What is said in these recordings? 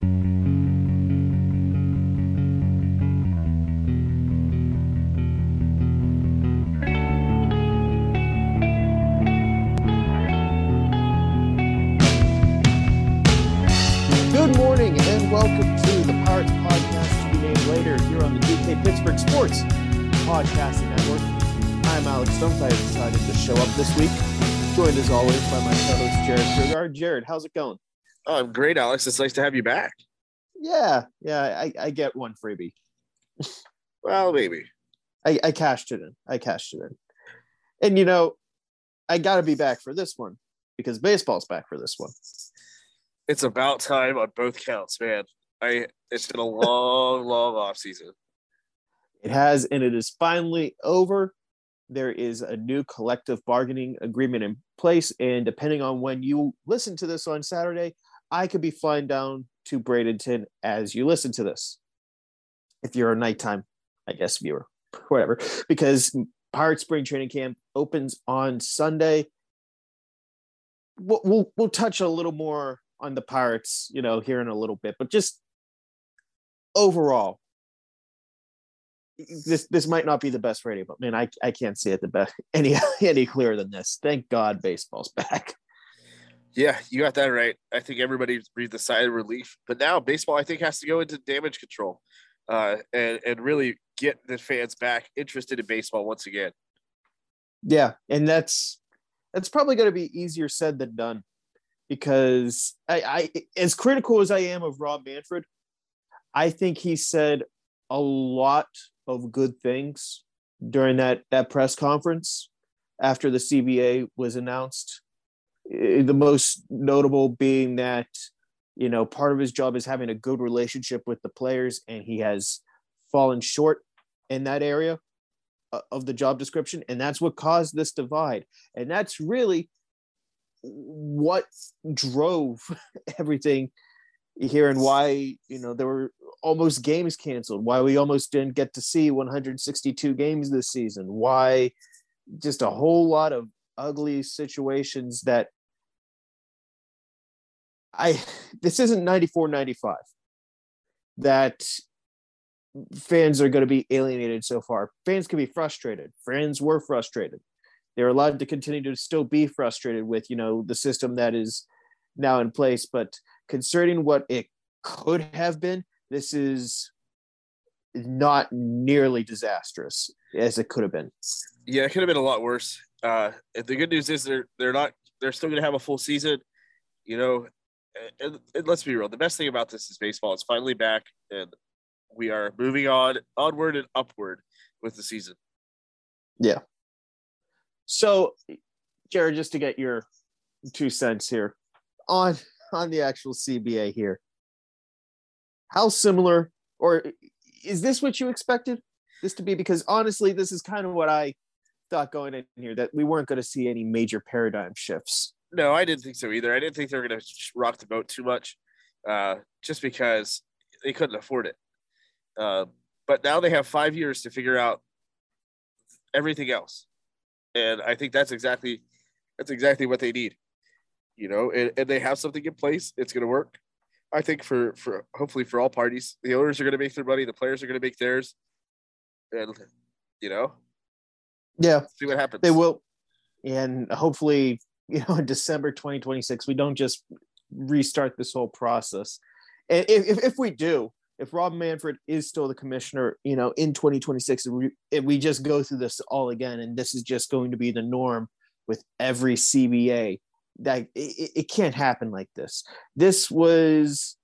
Good morning and welcome to the Pirates Podcast to be named later here on the DK Pittsburgh Sports Podcasting Network. I'm Alex Stumpf. I decided to show up this week, joined as always by my co-host Jared Kurgard. Jared, how's it going? Oh, I'm great, Alex. It's nice to have you back. Yeah, yeah, I, I get one freebie. Well, maybe. I, I cashed it in. I cashed it in. And you know, I gotta be back for this one because baseball's back for this one. It's about time on both counts, man. I it's been a long, long off season. It has, and it is finally over. There is a new collective bargaining agreement in place, and depending on when you listen to this on Saturday, I could be flying down to Bradenton as you listen to this. If you're a nighttime, I guess viewer, whatever, because Pirate Spring Training Camp opens on Sunday. We'll, we'll we'll touch a little more on the Pirates, you know, here in a little bit, but just overall, this this might not be the best radio, but man, I I can't see it the best any any clearer than this. Thank God baseball's back. Yeah, you got that right. I think everybody breathed a sigh of relief. But now baseball, I think, has to go into damage control, uh, and and really get the fans back interested in baseball once again. Yeah, and that's that's probably going to be easier said than done, because I, I as critical as I am of Rob Manfred, I think he said a lot of good things during that that press conference after the CBA was announced the most notable being that you know part of his job is having a good relationship with the players and he has fallen short in that area uh, of the job description and that's what caused this divide. And that's really what drove everything here and why you know there were almost games canceled why we almost didn't get to see 162 games this season why just a whole lot of ugly situations that I this isn't 94 95 that fans are going to be alienated so far. Fans can be frustrated. Fans were frustrated. They're allowed to continue to still be frustrated with, you know, the system that is now in place. But concerning what it could have been, this is not nearly disastrous as it could have been. Yeah, it could have been a lot worse. Uh, the good news is they're they're not they're still going to have a full season. You know, and, and let's be real. The best thing about this is baseball. It's finally back, and we are moving on onward and upward with the season. Yeah. So, Jared, just to get your two cents here on on the actual CBA here, how similar or is this what you expected this to be? Because honestly, this is kind of what I thought going in here that we weren't going to see any major paradigm shifts. No, I didn't think so either. I didn't think they were going to rock the boat too much, uh, just because they couldn't afford it. Uh, but now they have five years to figure out everything else, and I think that's exactly that's exactly what they need. You know, and, and they have something in place. It's going to work. I think for for hopefully for all parties, the owners are going to make their money, the players are going to make theirs, and you know, yeah, see what happens. They will, and hopefully you know in december 2026 we don't just restart this whole process. And if, if we do if rob manfred is still the commissioner you know in 2026 and we, we just go through this all again and this is just going to be the norm with every cba that it, it can't happen like this. This was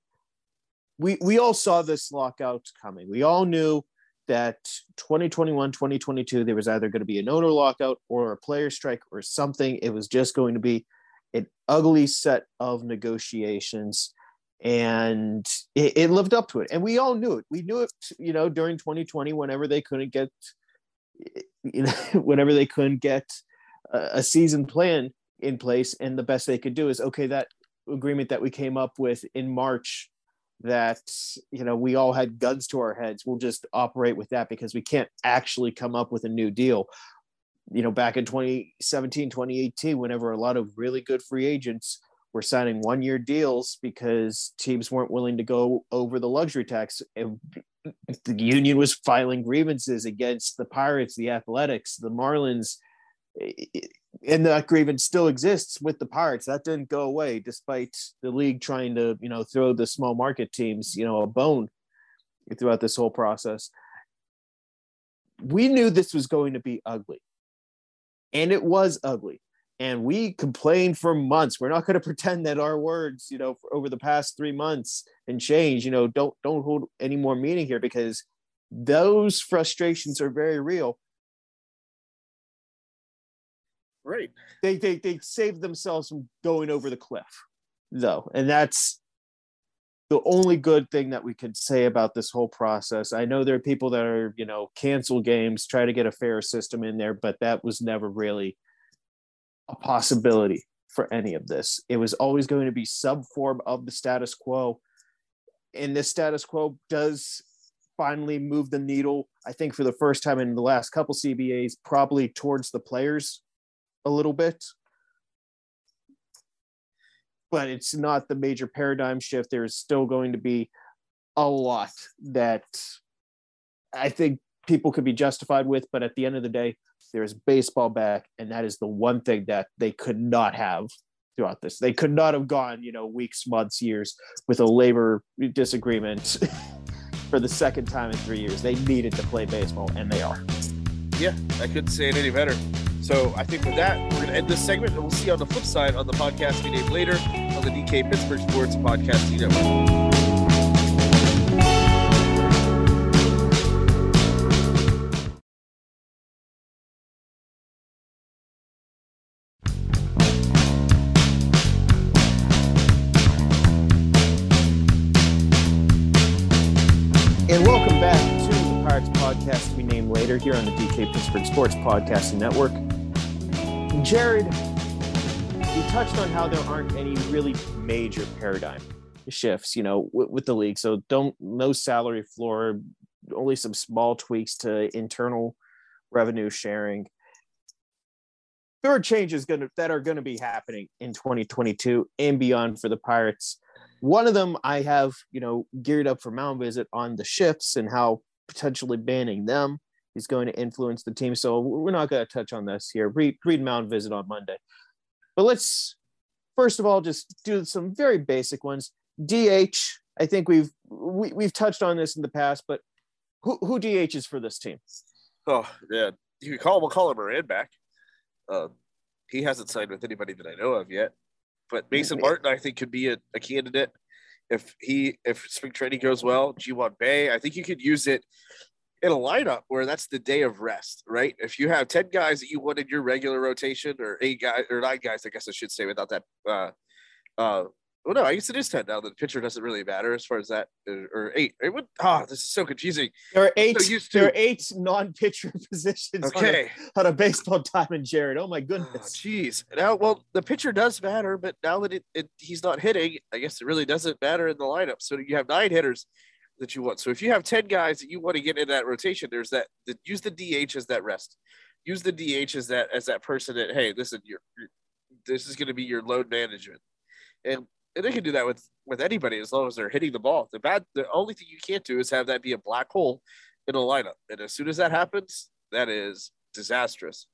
we we all saw this lockout coming. We all knew that 2021 2022 there was either going to be an owner lockout or a player strike or something. It was just going to be an ugly set of negotiations and it, it, lived up to it. And we all knew it. We knew it you know during 2020 whenever they couldn't get you know whenever they couldn't get a, a season plan in place and the best they could do is okay that agreement that we came up with in march that you know we all had guns to our heads we'll just operate with that because we can't actually come up with a new deal you know back in 2017 2018 whenever a lot of really good free agents were signing one year deals because teams weren't willing to go over the luxury tax. And the union was filing grievances against the Pirates, the Athletics, the Marlins. And that grievance still exists with the Pirates. That didn't go away, despite the league trying to, you know, throw the small market teams, you know, a bone throughout this whole process. We knew this was going to be ugly. And it was ugly and we complained for months we're not going to pretend that our words you know over the past three months and change you know don't don't hold any more meaning here because those frustrations are very real right they they, they saved themselves from going over the cliff though and that's the only good thing that we could say about this whole process i know there are people that are you know cancel games try to get a fair system in there but that was never really a possibility for any of this. It was always going to be sub form of the status quo. And this status quo does finally move the needle, I think, for the first time in the last couple CBAs, probably towards the players a little bit. But it's not the major paradigm shift. There's still going to be a lot that I think people could be justified with. But at the end of the day, there's baseball back, and that is the one thing that they could not have throughout this. They could not have gone, you know, weeks, months, years with a labor disagreement for the second time in three years. They needed to play baseball, and they are. Yeah, I couldn't say it any better. So I think with that, we're going to end this segment, and we'll see you on the flip side on the podcast we name later on the DK Pittsburgh Sports Podcasting Network. And welcome back to the Pirates Podcast we named later here on the DK Pittsburgh Sports Podcasting Network. Jared, you touched on how there aren't any really major paradigm shifts, you know, with, with the league. So don't no salary floor, only some small tweaks to internal revenue sharing. There are changes going that are going to be happening in 2022 and beyond for the Pirates. One of them I have, you know, geared up for mound visit on the shifts and how potentially banning them is going to influence the team. So we're not going to touch on this here. Read, read Mound Visit on Monday. But let's first of all just do some very basic ones. DH, I think we've we, we've touched on this in the past, but who who DH is for this team? Oh yeah, you can call we'll Colin Moran back. Uh, he hasn't signed with anybody that I know of yet, but Mason Martin I think could be a, a candidate if he if spring training goes well. Ji-Hwan Bae, I think you could use it in a lineup where that's the day of rest, right? If you have 10 guys that you want in your regular rotation or eight guys or nine guys, I guess I should say without that. Uh, uh, well, no, I guess it is 10 now. The pitcher doesn't really matter as far as that or, or eight. It would, oh, this is so confusing. There are eight, so there are eight non-pitcher positions okay. on, a, on a baseball diamond, Jared. Oh my goodness. Jeez. Oh, now, well, the pitcher does matter, but now that it, it, he's not hitting, I guess it really doesn't matter in the lineup. So you have nine hitters that you want. So if you have 10 guys that you want to get in that rotation, there's that, the, use the DH as that rest. Use the DH as that, as that person that, hey, listen, you're, you're this is going to be your load management. And, and they can do that with, with anybody as long as they're hitting the ball. The bad, the only thing you can't do is have that be a black hole in a lineup. And as soon as that happens, that is disastrous.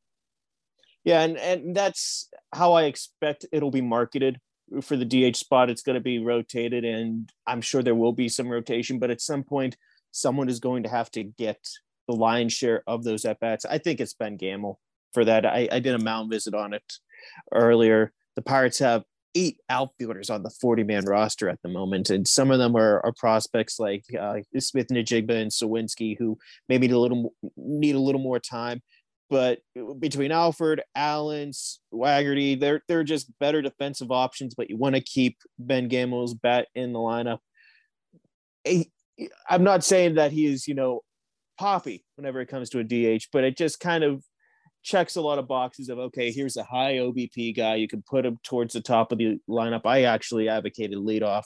Yeah, and, and that's how I expect it'll be marketed for the DH spot, it's going to be rotated, and I'm sure there will be some rotation. But at some point, someone is going to have to get the lion's share of those at bats. I think it's Ben Gamel for that. I, I did a mound visit on it earlier. The Pirates have eight outfielders on the 40 man roster at the moment, and some of them are, are prospects like uh, Smith-Njigba and Suwinski, who maybe need a little need a little more time. But uh, between Alford, Allen, Swaggerty, they're they're just better defensive options. But you want to keep Ben Gamel's bat in the lineup. I'm not saying that he is, you know, poppy whenever it comes to a DH, but it just kind of checks a lot of boxes of okay, here's a high OBP guy. You can put him towards the top of the lineup. I actually advocated leadoff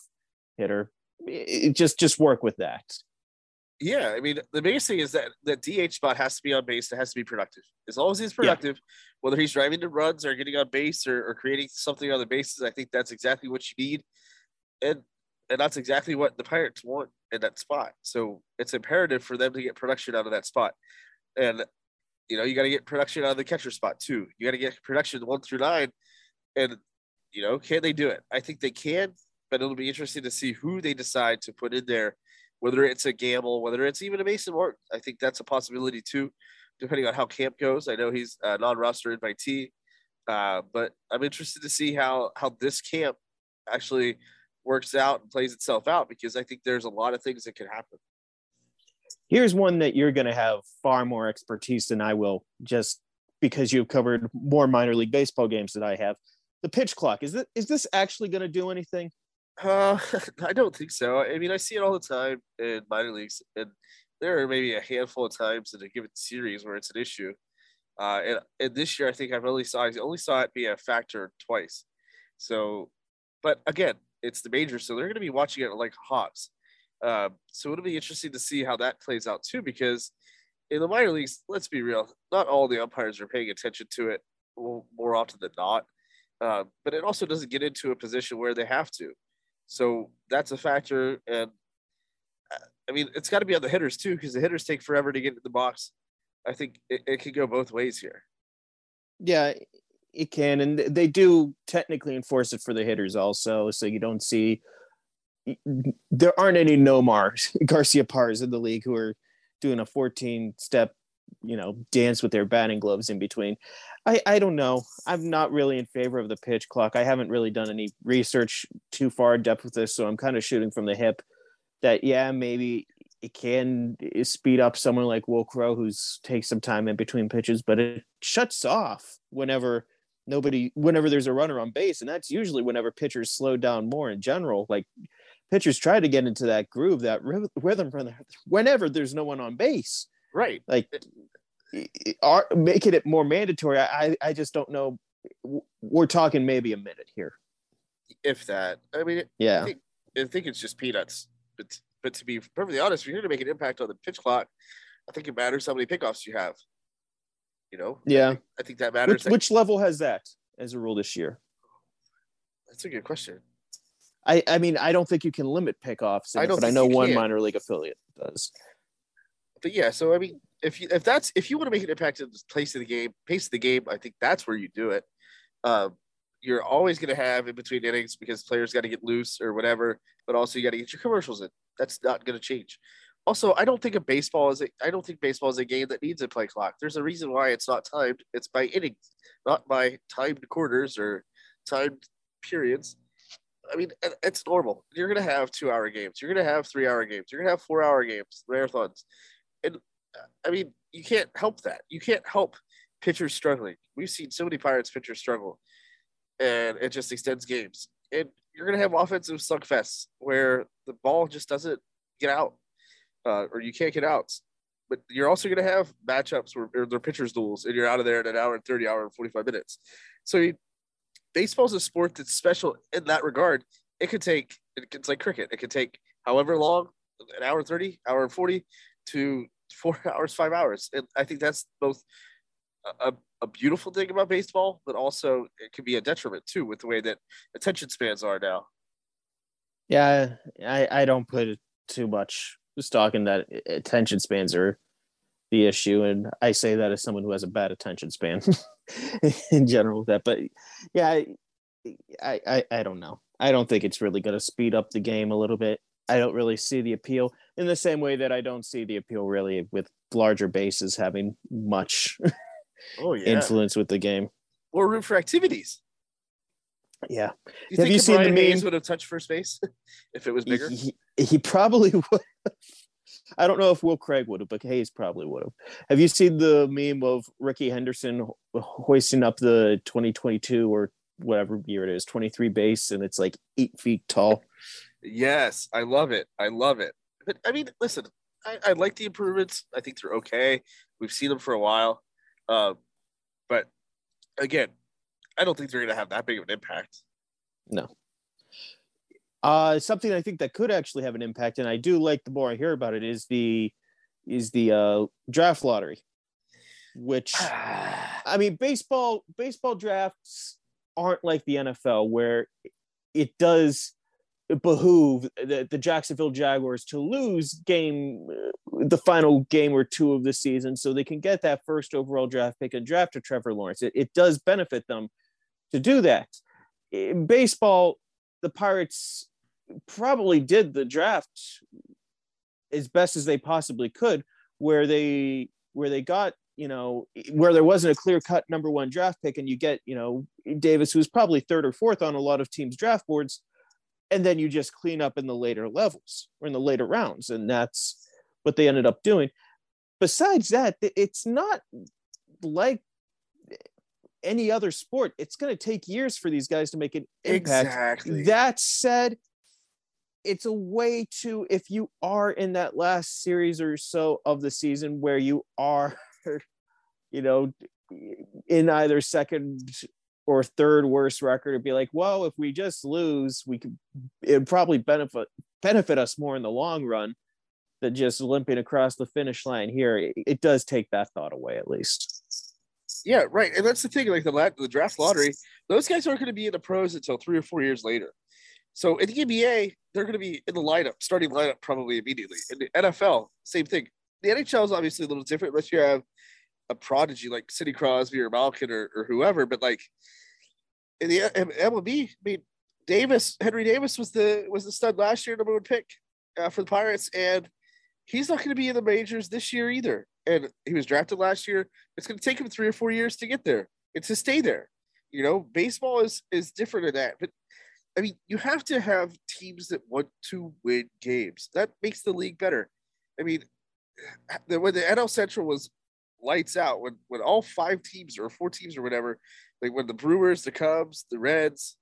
hitter. It, just just work with that. Yeah, I mean the biggest thing is that the DH spot has to be on base. It has to be productive. As long as he's productive, yeah. whether he's driving the runs or getting on base or, or creating something on the bases, I think that's exactly what you need. And and that's exactly what the Pirates want in that spot. So it's imperative for them to get production out of that spot. And you know, you got to get production out of the catcher spot too. You got to get production one through nine. And you know, can they do it? I think they can, but it'll be interesting to see who they decide to put in there whether it's a Gamel, whether it's even a Mason Martin. I think that's a possibility too, depending on how camp goes. I know he's a non-roster invitee, uh, but I'm interested to see how how this camp actually works out and plays itself out because I think there's a lot of things that can happen. Here's one that you're going to have far more expertise than I will, just because you've covered more minor league baseball games than I have. The pitch clock is it is this actually going to do anything? Uh, I don't think so. I mean, I see it all the time in minor leagues, and there are maybe a handful of times in a given series where it's an issue. Uh, and, and this year, I think I've only saw I only saw it be a factor twice. So, but again, it's the major, so they're going to be watching it like hawks. Uh, so it'll be interesting to see how that plays out too, because in the minor leagues, let's be real, not all the umpires are paying attention to it more often than not. Uh, but it also doesn't get into a position where they have to. So that's a factor. And uh, I mean, it's got to be on the hitters too, because the hitters take forever to get in the box. I think it, it could go both ways here. Yeah, it can. And they do technically enforce it for the hitters also. So you don't see, there aren't any Nomars, Garciaparras in the league who are doing a 14 step you know dance with their batting gloves in between. I i don't know. I'm not really in favor of the pitch clock. I haven't really done any research too far in depth with this so i'm kind of shooting from the hip that yeah maybe it can speed up someone like Wil Crowe who's takes some time in between pitches but it shuts off whenever nobody whenever there's a runner on base and that's usually whenever pitchers slow down more in general. Like pitchers try to get into that groove that rhythm from whenever there's no one on base Right. Like, are making it more mandatory. I, I just don't know. We're talking maybe a minute here. If that. I mean, yeah. I think, I think it's just peanuts. But, but to be perfectly honest, if you're going to make an impact on the pitch clock, I think it matters how many pickoffs you have. You know? Yeah. I think, I think that matters. Which, which level has that as a rule this year? That's a good question. I, I mean, I don't think you can limit pickoffs, I it, but I know one minor league affiliate does but yeah, so I mean, if you if that's if you want to make an impact in the place of the game, pace of the game, I think that's where you do it. Um, you're always going to have in between innings because players got to get loose or whatever, but also you got to get your commercials in. That's not going to change. Also, I don't think a baseball is a, I don't think baseball is a game that needs a play clock. There's a reason why it's not timed. It's by innings, not by timed quarters or timed periods. I mean, it's normal. You're going to have two hour games. You're going to have three hour games. You're going to have four hour games, marathons and I mean, you can't help that. You can't help pitchers struggling. We've seen so many Pirates pitchers struggle, and it just extends games. And you're gonna have offensive slugfests where the ball just doesn't get out, uh, or you can't get out. But you're also gonna have matchups where they're pitchers duels, and you're out of there in an hour and thirty, hour and forty five minutes. So baseball is a sport that's special in that regard. It could take it's like cricket. It could take however long, an hour 30, hour 40 to four hours, five hours. And I think that's both a, a beautiful thing about baseball, but also it can be a detriment too with the way that attention spans are now. Yeah, I, I don't put too much stock in that attention spans are the issue. And I say that as someone who has a bad attention span in general with that. But yeah, I, I, I don't know. I don't think it's really going to speed up the game a little bit. I don't really see the appeal in the same way that I don't see the appeal really with larger bases having much oh, yeah. influence with the game. Or room for activities. Yeah. You have you seen the meme? would have touched first base if it was bigger? He, he, he probably would. I don't know if Will Craig would have, but Hayes probably would have. Have you seen the meme of Rickey Henderson hoisting up the 2022 or whatever year it is, 23 base, and it's like eight feet tall? Yes, I love it. I love it. But I mean, listen, I, I like the improvements. I think they're okay. We've seen them for a while. Uh, but again, I don't think they're going to have that big of an impact. No. Uh, something I think that could actually have an impact, and I do like the more I hear about it, is the is the uh, draft lottery, which I mean, baseball baseball drafts aren't like the NFL where it does behoove the, the Jacksonville Jaguars to lose game uh, the final game or two of the season so they can get that first overall draft pick and draft to Trevor Lawrence. It, it does benefit them to do that. In baseball, the Pirates probably did the draft as best as they possibly could, where they where they got you know eh, where there wasn't a clear cut number one draft pick, and you get you know Davis, who's probably third or fourth on a lot of teams' draft boards, and then you just clean up in the later levels or in the later rounds, and that's what they ended up doing. Besides that, it's not like any other sport. It's going to take years for these guys to make an impact. Exactly. That said, it's a way to if you are in that last series or so of the season where you are you know in either second or third worst record to be like well if we just lose we could it probably benefit benefit us more in the long run than just limping across the finish line here it, it does take that thought away at least yeah right and that's the thing like the, the draft lottery those guys aren't going to be in the pros until three or four years later so in the NBA, they're going to be in the lineup, starting lineup probably immediately. In the NFL, same thing. The NHL is obviously a little different unless you have a prodigy like Sidney Crosby or Malkin or, or whoever. But like in the MLB, I mean, Davis, Henry Davis was the was the stud last year, number one pick uh, for the Pirates, and he's not going to be in the majors this year either. And he was drafted last year. It's going to take him three or four years to get there. It's to stay there. You know, baseball is is different in that. But I mean, you have to have teams that want to win games. That makes the league better. I mean, when the NL Central was lights out, when when all five teams or four teams or whatever, like when the Brewers, the Cubs, the Reds,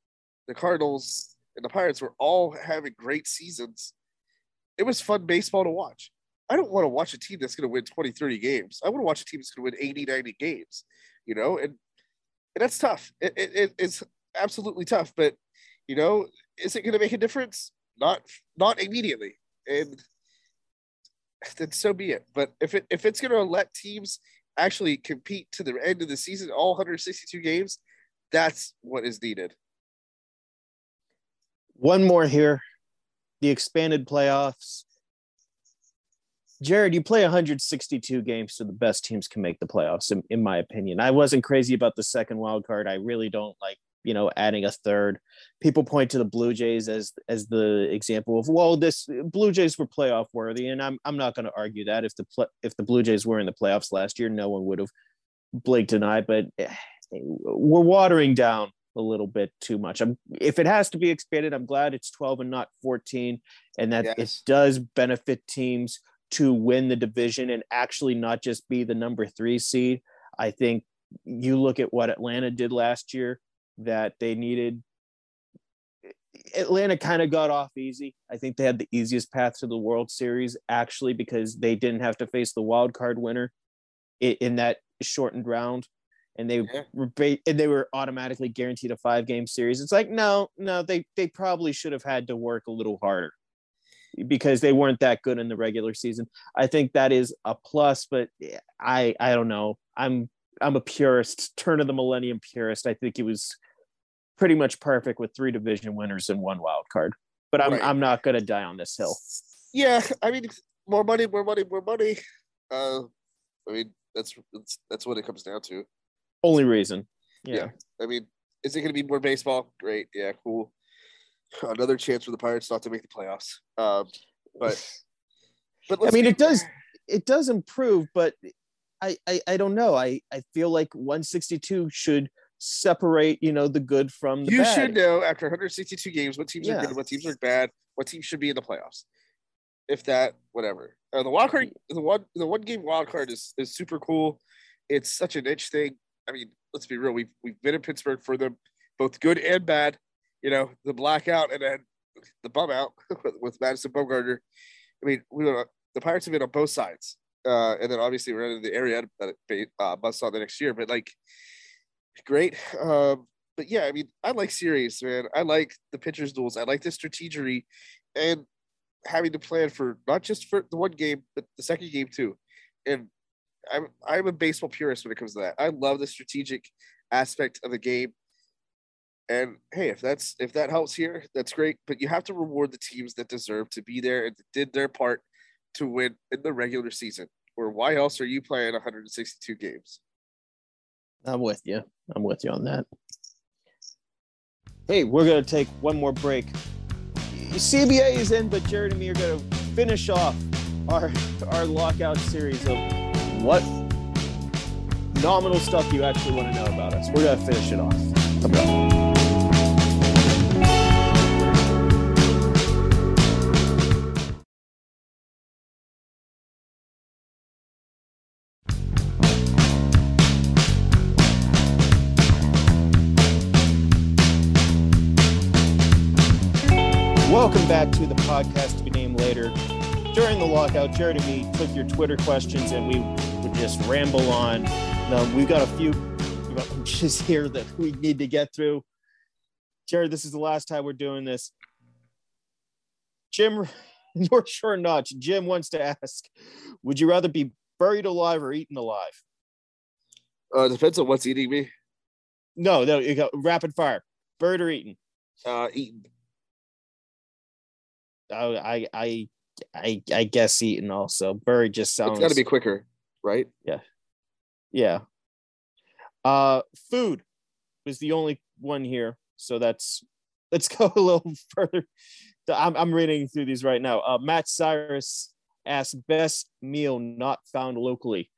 the Cardinals, and the Pirates were all having great seasons, it was fun baseball to watch. I don't want to watch a team that's going to win 20, 30 games. I want to watch a team that's going to win 80, 90 games, you know, and, and that's tough. It, it, it's absolutely tough, but you know, is it going to make a difference? Not not immediately, and then so be it. But if it if it's going to let teams actually compete to the end of the season, all 162 games, that's what is needed. One more here, the expanded playoffs. Jared, you play 162 games so the best teams can make the playoffs, in, in my opinion. I wasn't crazy about the second wild card. I really don't like you know adding a third. People point to the blue jays as as the example of well this blue jays were playoff worthy and i'm, I'm not going to argue that. If the if the blue jays were in the playoffs last year no one would have blinked an eye but eh, we're watering down a little bit too much. I'm if it has to be expanded i'm glad it's 12 and not 14 and that yes. it does benefit teams to win the division and actually not just be the number three seed. I think you look at what atlanta did last year that they needed. Atlanta kind of got off easy. I think they had the easiest path to the World Series actually because they didn't have to face the wild card winner in that shortened round and they were and they were automatically guaranteed a five game series. It's like no, no, they they probably should have had to work a little harder because they weren't that good in the regular season. I think that is a plus, but I I don't know. I'm I'm a purist, turn of the millennium purist. I think it was pretty much perfect with three division winners and one wild card. But I'm right. I'm not gonna die on this hill. Yeah, I mean, more money, more money, more money. Uh, I mean, that's that's that's what it comes down to. Only reason. Yeah. yeah. I mean, is it going to be more baseball? Great. Yeah. Cool. Another chance for the Pirates not to make the playoffs. Um, but but I mean, it does it does improve, but I, I I don't know. I I feel like 162 should separate, you know, the good from the you bad. should know after 162 games what teams yeah. are good, what teams are bad, what teams should be in the playoffs. if that, whatever. Uh, the wild card, the one, the one game wild card is is super cool. It's such a niche thing. I mean, let's be real. We've we've been in Pittsburgh for them, both good and bad. You know, the blackout and then the bum out with Madison Bumgarner. I mean, we were, the Pirates have been on both sides, uh, and then obviously we're in the area that it uh, bust on the next year. But like, great. Um, but yeah, I mean, I like series, man. I like the pitchers duels. I like the strategery, and having to plan for not just for the one game, but the second game too. And I'm I'm a baseball purist when it comes to that. I love the strategic aspect of the game. And hey, if that's if that helps here, that's great. But you have to reward the teams that deserve to be there and did their part to win in the regular season. Or why else are you playing 162 games? I'm with you. I'm with you on that. Hey, we're gonna take one more break. CBA is in, but Jared and me are gonna finish off our our lockout series of what nominal stuff you actually want to know about us. We're gonna finish it off. Come on. Back to the podcast to be named later. During the lockout, Jared and me took your Twitter questions and we would just ramble on. Now, we've got a few just here that we need to get through. Jared, this is the last time we're doing this. Jim, North Shore Notch, Jim wants to ask Would you rather be buried alive or eaten alive? Uh, depends on what's eating me. No, no, you got rapid fire. Bird or eaten? Uh, eaten. Oh, I, I, I, I guess eaten also. Buried just sounds. It's got to be quicker, right? Yeah, yeah. Uh, food was the only one here, so that's let's go a little further. I'm I'm reading through these right now. Uh, Matt Cyrus asked best meal not found locally.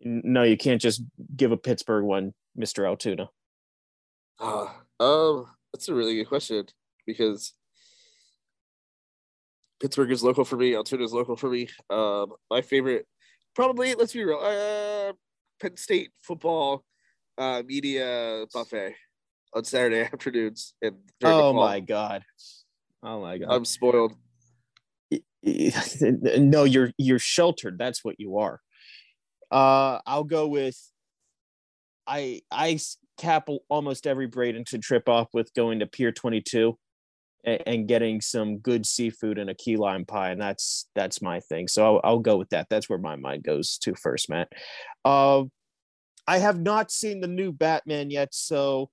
No, you can't just give a Pittsburgh one, Mister Altoona. Uh, um, that's a really good question because Pittsburgh is local for me. Altoona is local for me. Um, my favorite, probably, let's be real, uh, Penn State football uh, media buffet on Saturday afternoons. And oh my god, oh my god, I'm spoiled. no, you're you're sheltered. That's what you are. Uh, I'll go with. I I cap almost every Bradenton trip off with going to Pier 22 and, getting some good seafood and a key lime pie, and that's that's my thing. So I'll, I'll go with that. That's where my mind goes to first, Matt. Uh, I have not seen the new Batman yet, so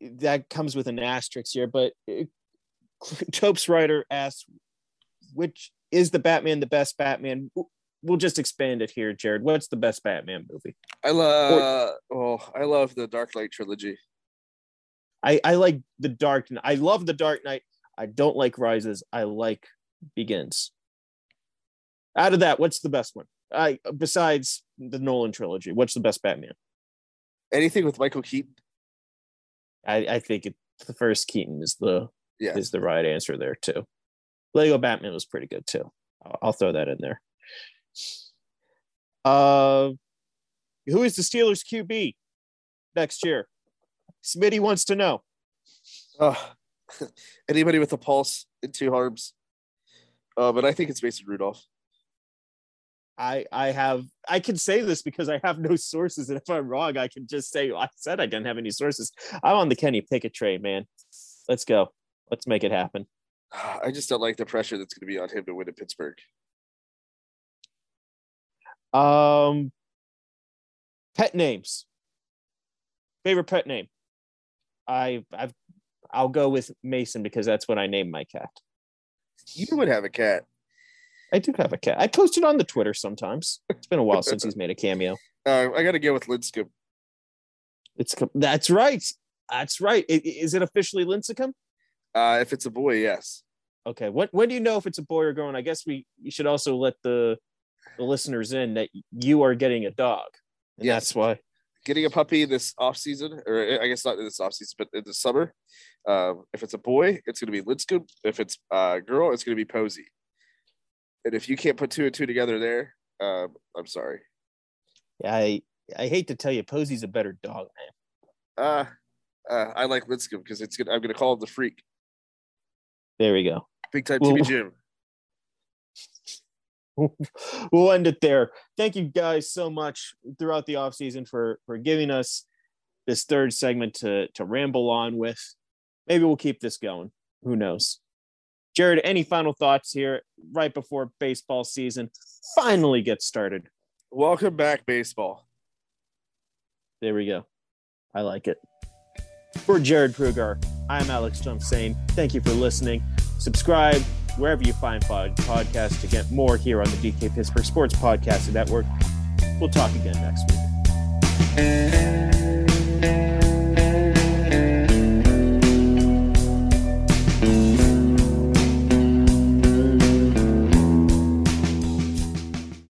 that comes with an asterisk here. But uh, Topes writer asks, which is the Batman the best Batman? We'll just expand it here, Jared. What's the best Batman movie? I love. oh, I love the Dark Knight trilogy. I I like the Dark. I love the Dark Knight. I don't like Rises. I like Begins. Out of that, what's the best one? I besides the Nolan trilogy, what's the best Batman? Anything with Michael Keaton. I, I think it, the first Keaton is the yeah. is the right answer there too. Lego Batman was pretty good too. I'll, I'll throw that in there. Uh, who is the Steelers QB next year? Smitty wants to know. Oh, anybody with a pulse in two arms. Uh, but I think it's Mason Rudolph. I I have I can say this because I have no sources, and if I'm wrong, I can just say I said I didn't have any sources. I'm on the Kenny Pickett train, man. Let's go. Let's make it happen. I just don't like the pressure that's going to be on him to win in Pittsburgh. Um, pet names. Favorite pet name. I I've I'll go with Mason because that's what I named my cat. You would have a cat. I do have a cat. I post it on the Twitter sometimes. It's been a while since he's made a cameo. Uh, I got to go with Lincecum. It's that's right. That's right. Is it officially Lincecum? Uh, if it's a boy, yes. Okay. What when do you know if it's a boy or girl? And I guess we you should also let the the listeners in that you are getting a dog. And yes. that's why getting a puppy this off season, or I guess not this off season, but in the summer. Um, if it's a boy, it's going to be Lincecum. If it's a girl, it's going to be Posey. And if you can't put two and two together there, um, I'm sorry. Yeah, I I hate to tell you, Posey's a better dog man. Uh, uh I like Lincecum because it's gonna, I'm going to call him the freak. There we go. Big time Timmy Jim. we'll end it there. Thank you guys so much throughout the offseason for for giving us this third segment to to ramble on with. Maybe we'll keep this going. Who knows? Jared, any final thoughts here right before baseball season finally gets started? Welcome back, baseball. There we go. I like it. For Jared Prugar, I'm Alex Stumpf. Thank you for listening. Subscribe wherever you find pod- podcasts to get more here on the DK Pittsburgh Sports Podcast Network. We'll talk again next week.